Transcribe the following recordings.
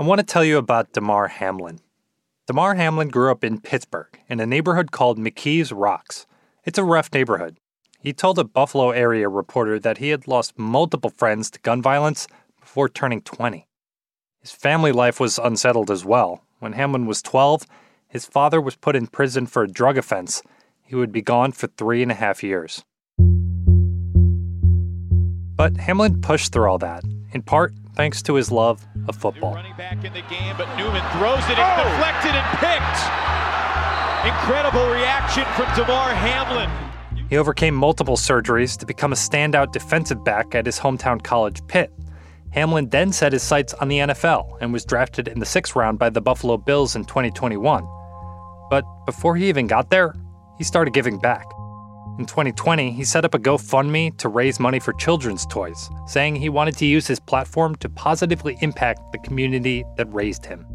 I want to tell you about Damar Hamlin. Damar Hamlin grew up in Pittsburgh in a neighborhood called McKees Rocks. It's a rough neighborhood. He told a Buffalo area reporter that he had lost multiple friends to gun violence before turning 20. His family life was unsettled as well. When Hamlin was 12, his father was put in prison for a drug offense. He would be gone for three and a half years. But Hamlin pushed through all that, in part thanks to his love of football. Running back in the game, but Newman throws it, it's oh! deflected and picked. Incredible reaction from Damar Hamlin. He overcame multiple surgeries to become a standout defensive back at his hometown college, Pitt. Hamlin then set his sights on the NFL and was drafted in the sixth round by the Buffalo Bills in 2021. But before he even got there, he started giving back. In 2020, he set up a GoFundMe to raise money for children's toys, saying he wanted to use his platform to positively impact the community that raised him.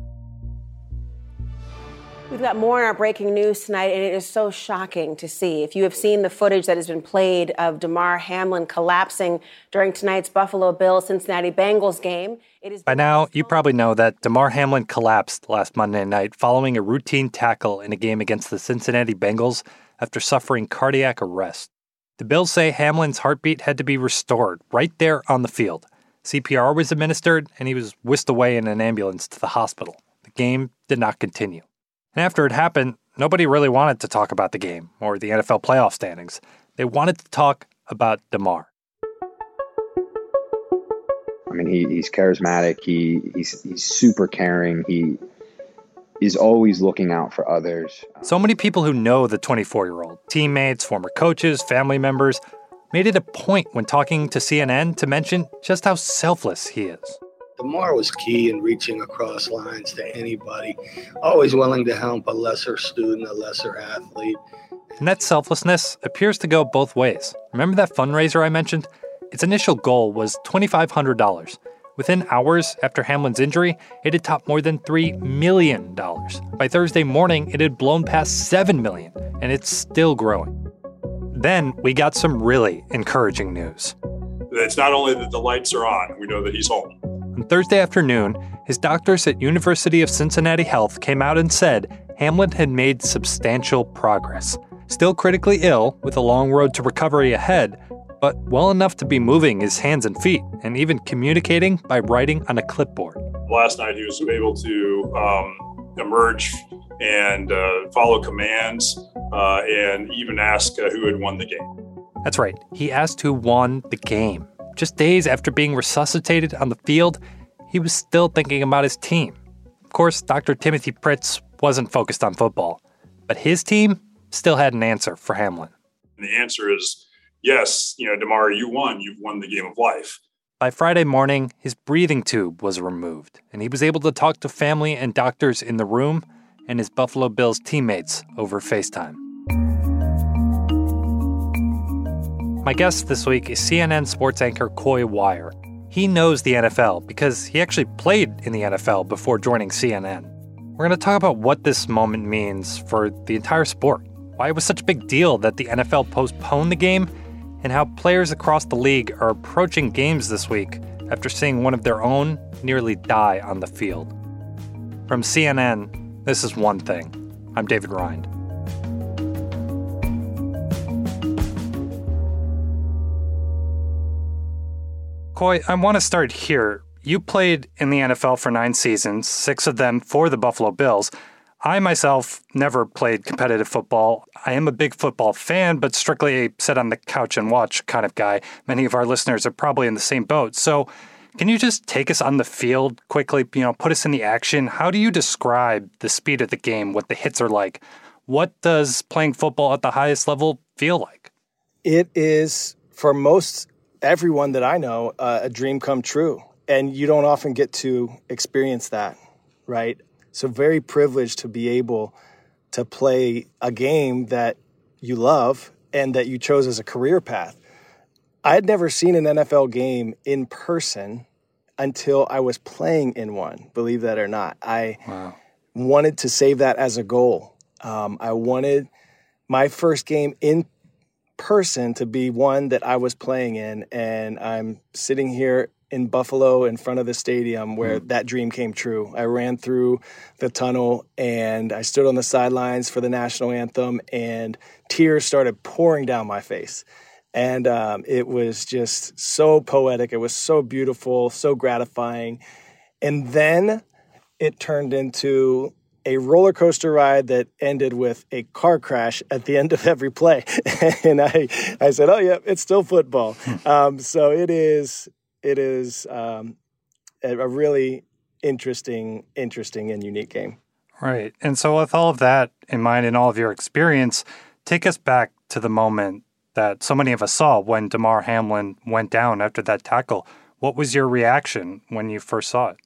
We've got more in our breaking news tonight, and it is so shocking to see. If you have seen the footage that has been played of Damar Hamlin collapsing during tonight's Buffalo Bills Cincinnati Bengals game, it is. By now, you probably know that Damar Hamlin collapsed last Monday night following a routine tackle in a game against the Cincinnati Bengals after suffering cardiac arrest. The Bills say Hamlin's heartbeat had to be restored right there on the field. CPR was administered, and he was whisked away in an ambulance to the hospital. The game did not continue. And after it happened, nobody really wanted to talk about the game or the NFL playoff standings. They wanted to talk about Damar. I mean, he, he's charismatic. He he's he's super caring. He is always looking out for others. So many people who know the 24 year old, teammates, former coaches, family members, made it a point when talking to CNN to mention just how selfless he is. Damar was key in reaching across lines to anybody, always willing to help a lesser student, a lesser athlete. And that selflessness appears to go both ways. Remember that fundraiser I mentioned? Its initial goal was $2,500. Within hours after Hamlin's injury, it had topped more than $3 million. By Thursday morning, it had blown past 7 million, and it's still growing. Then we got some really encouraging news. It's not only that the lights are on, we know that he's home. On Thursday afternoon, his doctors at University of Cincinnati Health came out and said Hamlin had made substantial progress. Still critically ill, with a long road to recovery ahead, but well enough to be moving his hands and feet and even communicating by writing on a clipboard. Last night, he was able to um, emerge and uh, follow commands uh, and even ask uh, who had won the game. That's right, he asked who won the game. Just days after being resuscitated on the field, he was still thinking about his team. Of course, Dr. Timothy Pritts wasn't focused on football, but his team still had an answer for Hamlin. The answer is yes, you know, Damar, you won. You've won the game of life. By Friday morning, his breathing tube was removed, and he was able to talk to family and doctors in the room and his Buffalo Bills teammates over FaceTime. My guest this week is CNN sports anchor Coy Wire. He knows the NFL because he actually played in the NFL before joining CNN. We're going to talk about what this moment means for the entire sport, why it was such a big deal that the NFL postponed the game, and how players across the league are approaching games this week after seeing one of their own nearly die on the field. From CNN, this is One Thing. I'm David Rind. Coy, I want to start here. You played in the NFL for nine seasons, six of them for the Buffalo Bills. I myself never played competitive football. I am a big football fan, but strictly a sit on the couch and watch kind of guy. Many of our listeners are probably in the same boat. So, can you just take us on the field quickly? You know, put us in the action. How do you describe the speed of the game? What the hits are like? What does playing football at the highest level feel like? It is for most everyone that I know uh, a dream come true. And you don't often get to experience that, right? So, very privileged to be able to play a game that you love and that you chose as a career path. I had never seen an NFL game in person until I was playing in one, believe that or not. I wow. wanted to save that as a goal. Um, I wanted my first game in person to be one that I was playing in. And I'm sitting here in Buffalo in front of the stadium where mm. that dream came true. I ran through the tunnel and I stood on the sidelines for the national anthem, and tears started pouring down my face. And um, it was just so poetic. It was so beautiful, so gratifying. And then it turned into a roller coaster ride that ended with a car crash at the end of every play. and I, I said, "Oh yeah, it's still football." Hmm. um, so it is, it is um, a, really interesting, interesting and unique game. Right. And so, with all of that in mind and all of your experience, take us back to the moment that so many of us saw when Damar Hamlin went down after that tackle. What was your reaction when you first saw it?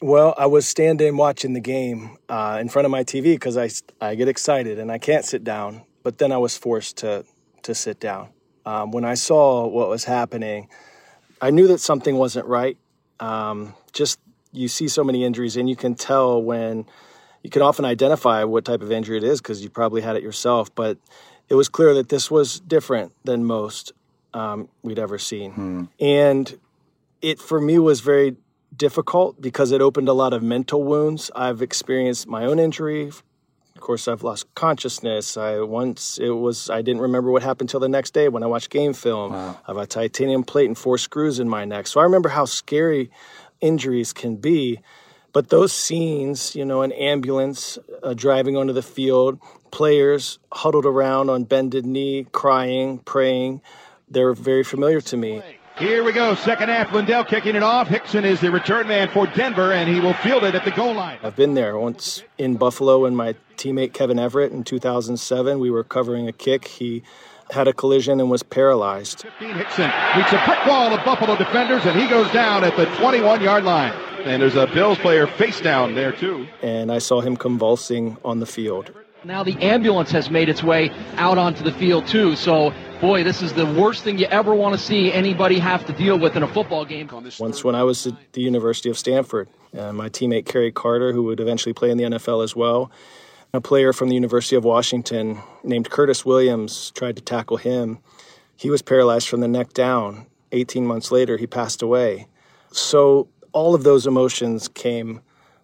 Well, I was standing watching the game uh, in front of my TV because I, I get excited and I can't sit down. But then I was forced to to sit down. Um, when I saw what was happening, I knew that something wasn't right. Um, just you see so many injuries, and you can tell when you can often identify what type of injury it is because you probably had it yourself. But it was clear that this was different than most um, we'd ever seen, hmm. and it for me was very difficult because it opened a lot of mental wounds. I've experienced my own injury. Of course, I've lost consciousness. I once it was I didn't remember what happened till the next day when I watched game film. Wow. I have a titanium plate and four screws in my neck. So I remember how scary injuries can be. But those scenes, you know, an ambulance uh, driving onto the field, players huddled around on bended knee, crying, praying, they're very familiar to me. Here we go. Second half. Lindell kicking it off. Hixon is the return man for Denver, and he will field it at the goal line. I've been there once in Buffalo, and my teammate Kevin Everett in 2007. We were covering a kick. He had a collision and was paralyzed. 15 Hixon meets a brick wall of Buffalo defenders, and he goes down at the 21 yard line. And there's a Bills player face down there, too. And I saw him convulsing on the field. Now the ambulance has made its way out onto the field, too. So boy, this is the worst thing you ever want to see anybody have to deal with in a football game. Once, when I was at the University of Stanford, uh, my teammate Kerry Carter, who would eventually play in the NFL as well, a player from the University of Washington named Curtis Williams tried to tackle him. He was paralyzed from the neck down. 18 months later, he passed away. So all of those emotions came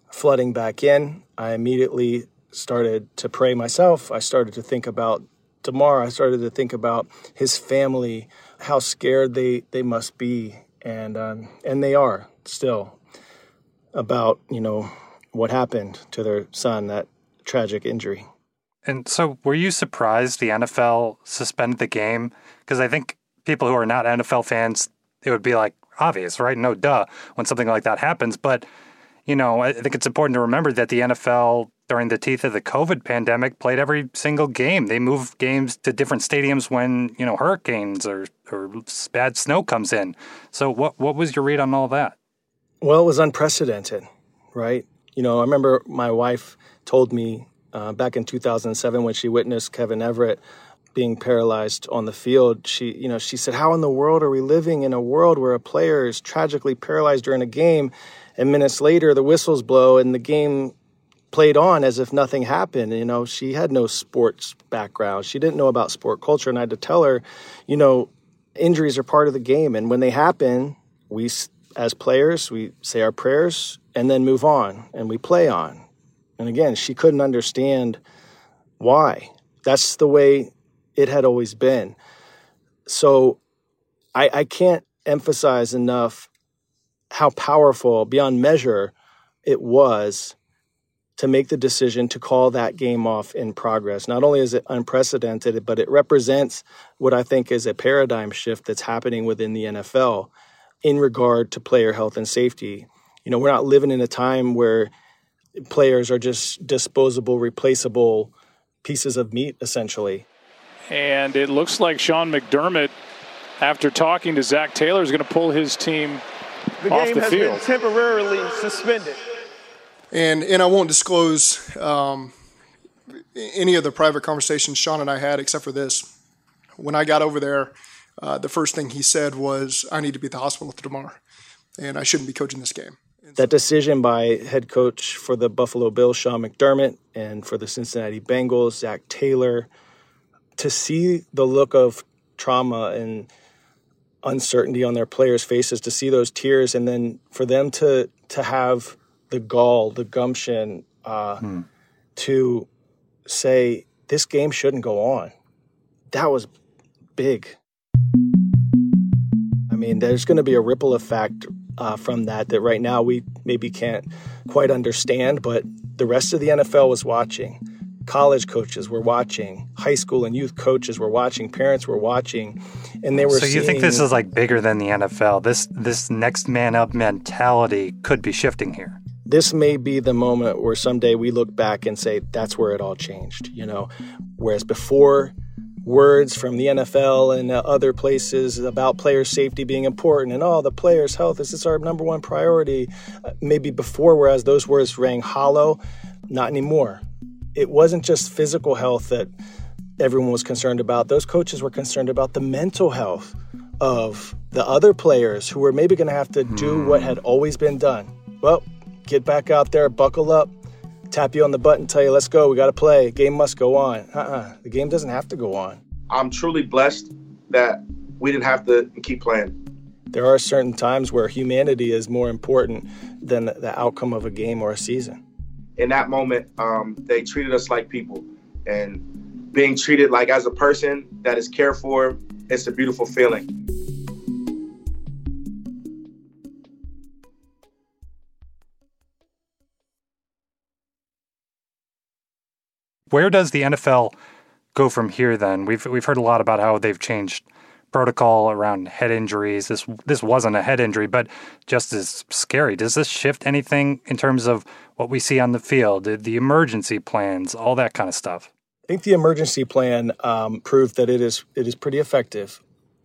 flooding back in. I immediately started to pray myself. I started to think about Damar, I started to think about his family, how scared they, they must be, and um, and they are still about you know what happened to their son, that tragic injury. And so, were you surprised the NFL suspended the game? Because I think people who are not NFL fans, it would be like obvious, right? No, duh, when something like that happens. But you know, I think it's important to remember that the NFL during the teeth of the COVID pandemic, played every single game. They move games to different stadiums when you know hurricanes or or bad snow comes in. So, what what was your read on all that? Well, it was unprecedented, right? You know, I remember my wife told me uh, back in 2007 when she witnessed Kevin Everett being paralyzed on the field. She, you know, she said, "How in the world are we living in a world where a player is tragically paralyzed during a game?" And minutes later, the whistles blow and the game played on as if nothing happened. You know, she had no sports background. She didn't know about sport culture. And I had to tell her, you know, injuries are part of the game. And when they happen, we, as players, we say our prayers and then move on and we play on. And again, she couldn't understand why. That's the way it had always been. So I, I can't emphasize enough how powerful, beyond measure, it was to make the decision to call that game off in progress. Not only is it unprecedented, but it represents what I think is a paradigm shift that's happening within the NFL in regard to player health and safety. You know, we're not living in a time where players are just disposable, replaceable pieces of meat, essentially. And it looks like Sean McDermott, after talking to Zac Taylor, is going to pull his team the off the field. game has been temporarily suspended and and I won't disclose um, any of the private conversations Sean and I had, except for this. When I got over there, uh, the first thing he said was, "I need to be at the hospital tomorrow, and I shouldn't be coaching this game." That decision by head coach for the Buffalo Bills, Sean McDermott, and for the Cincinnati Bengals, Zac Taylor, to see the look of trauma and uncertainty on their players' faces to see those tears and then for them to to have the gall, the gumption uh, hmm. to say this game shouldn't go on. That was big. I mean, there's going to be a ripple effect uh, from that that right now we maybe can't quite understand, but the rest of the NFL was watching. College coaches were watching, high school and youth coaches were watching, parents were watching, and they were. So you seeing, think this is like bigger than the NFL? This this next man up mentality could be shifting here. This may be the moment where someday we look back and say that's where it all changed. You know, whereas before words from the NFL and other places about player safety being important and oh the players health is our number one priority uh, maybe before whereas those words rang hollow not anymore. It wasn't just physical health that everyone was concerned about. Those coaches were concerned about the mental health of the other players who were maybe going to have to do what had always been done. Well get back out there buckle up tap you on the butt and tell you, let's go, we got to play. Game must go on. Uh-uh. The game doesn't have to go on. I'm truly blessed that we didn't have to keep playing. There are certain times where humanity is more important than the outcome of a game or a season. In that moment, um, they treated us like people. And being treated like as a person that is cared for, it's a beautiful feeling. Where does the NFL go from here then? We've we've heard a lot about how they've changed protocol around head injuries. This this wasn't a head injury, but just as scary. Does this shift anything in terms of what we see on the field, the emergency plans, all that kind of stuff? I think the emergency plan um, proved that it is it is pretty effective.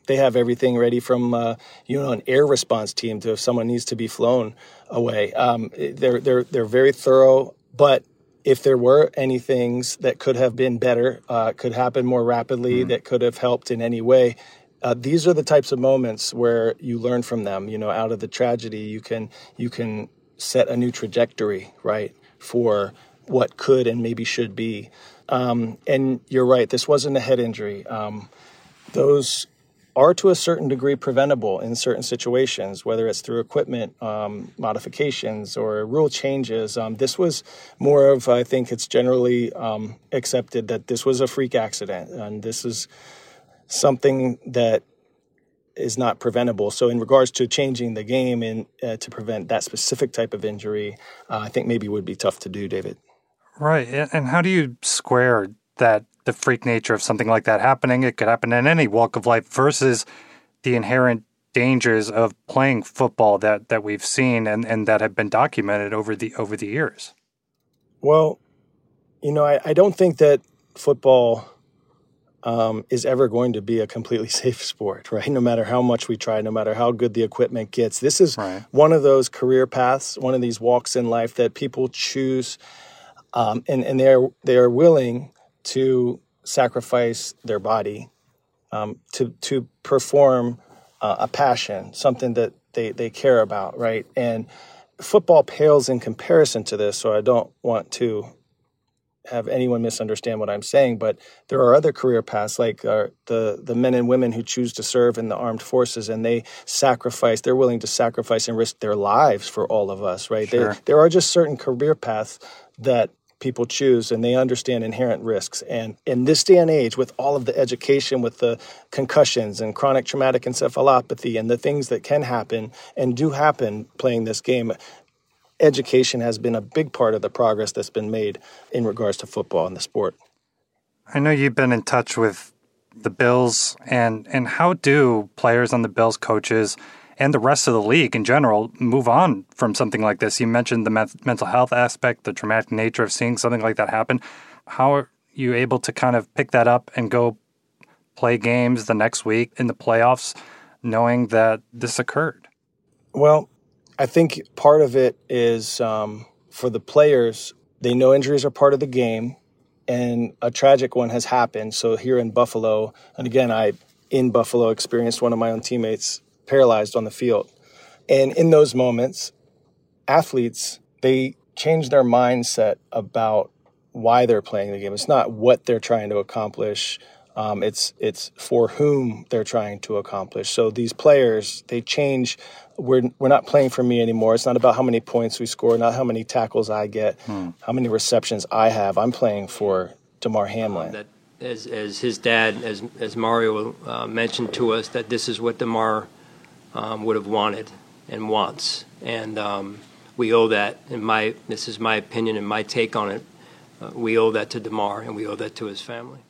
They have everything ready from uh, you know an air response team to if someone needs to be flown away. Um, they're they're they're very thorough, but if there were any things that could have been better, uh, could happen more rapidly, mm-hmm. that could have helped in any way, uh, these are the types of moments where you learn from them. You know, out of the tragedy, you can you can set a new trajectory, right, for what could and maybe should be. Um, and you're right, this wasn't a head injury. Um, those are to a certain degree preventable in certain situations, whether it's through equipment um, modifications or rule changes. Um, this was more of, I think it's generally um, accepted that this was a freak accident and this is something that is not preventable. So, in regards to changing the game and uh, to prevent that specific type of injury, uh, I think maybe would be tough to do, David. Right. And how do you square that the freak nature of something like that happening. It could happen in any walk of life versus the inherent dangers of playing football that, that we've seen and, and that have been documented over the over the years. Well, you know, I, I don't think that football um, is ever going to be a completely safe sport, right? No matter how much we try, no matter how good the equipment gets. This is right. one of those career paths, one of these walks in life that people choose um, and, and they're they're willing to sacrifice their body um, to to perform uh, a passion, something that they they care about, right? And football pales in comparison to this, so I don't want to have anyone misunderstand what I'm saying, but there are other career paths like uh, the the men and women who choose to serve in the armed forces, and they sacrifice. They're willing to sacrifice and risk their lives for all of us, right? Sure. There, there are just certain career paths that people choose and they understand inherent risks. And in this day and age, with all of the education, with the concussions and chronic traumatic encephalopathy and the things that can happen and do happen playing this game, education has been a big part of the progress that's been made in regards to football and the sport. I know you've been in touch with the Bills and and how do players on the Bills coaches and the rest of the league in general move on from something like this. You mentioned the mental health aspect, the traumatic nature of seeing something like that happen. How are you able to kind of pick that up and go play games the next week in the playoffs, knowing that this occurred? Well, I think part of it is um, for the players, they know injuries are part of the game and a tragic one has happened. So here in Buffalo, and again, I in Buffalo experienced one of my own teammates paralyzed on the field. And in those moments, athletes, they change their mindset about why they're playing the game. It's not what they're trying to accomplish Um, it's it's for whom they're trying to accomplish. So these players they change. We're we're not playing for me anymore. It's not about how many points we score, not how many tackles I get, hmm. how many receptions I have. I'm playing for Damar Hamlin. That as as his dad, as as Mario uh, mentioned to us, that this is what Damar um, would have wanted and wants, and um, we owe that. In my this is my opinion and my take on it. Uh, we owe that to Damar, and we owe that to his family.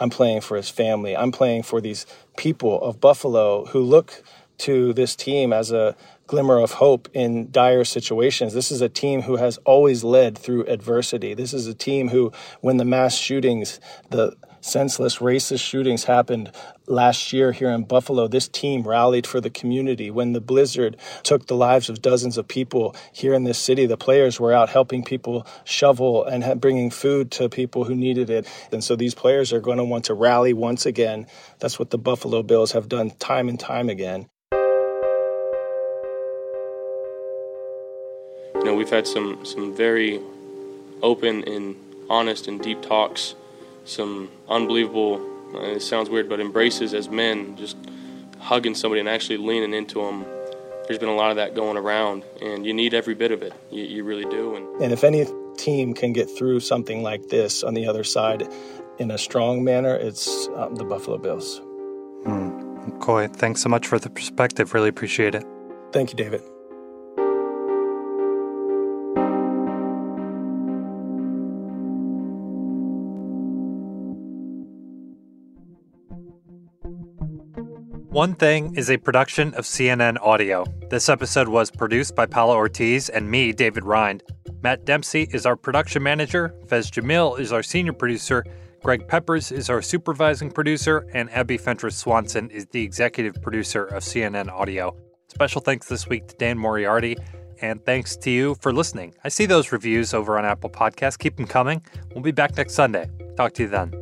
I'm playing for his family. I'm playing for these people of Buffalo who look to this team as a glimmer of hope in dire situations. This is a team who has always led through adversity. This is a team who, when the mass shootings, the senseless racist shootings happened last year here in Buffalo, this team rallied for the community. When the blizzard took the lives of dozens of people here in this city, the players were out helping people shovel and bringing food to people who needed it. And so these players are going to want to rally once again. That's what the Buffalo Bills have done time and time again. You know, we've had some, some very open and honest and deep talks some unbelievable, uh, it sounds weird, but embraces as men, just hugging somebody and actually leaning into them. There's been a lot of that going around, and you need every bit of it. You, you really do. And, and if any team can get through something like this on the other side in a strong manner, it's um, the Buffalo Bills. Mm. Coy, thanks so much for the perspective. Really appreciate it. Thank you, David. One Thing is a production of CNN Audio. This episode was produced by Paula Ortiz and me, David Rind. Matt Dempsey is our production manager, Faiz Jamil is our senior producer, Greg Peppers is our supervising producer, and Abby Fentress Swanson is the executive producer of CNN Audio. Special thanks this week to Dan Moriarty, and thanks to you for listening. I see those reviews over on Apple Podcasts. Keep them coming. We'll be back next Sunday. Talk to you then.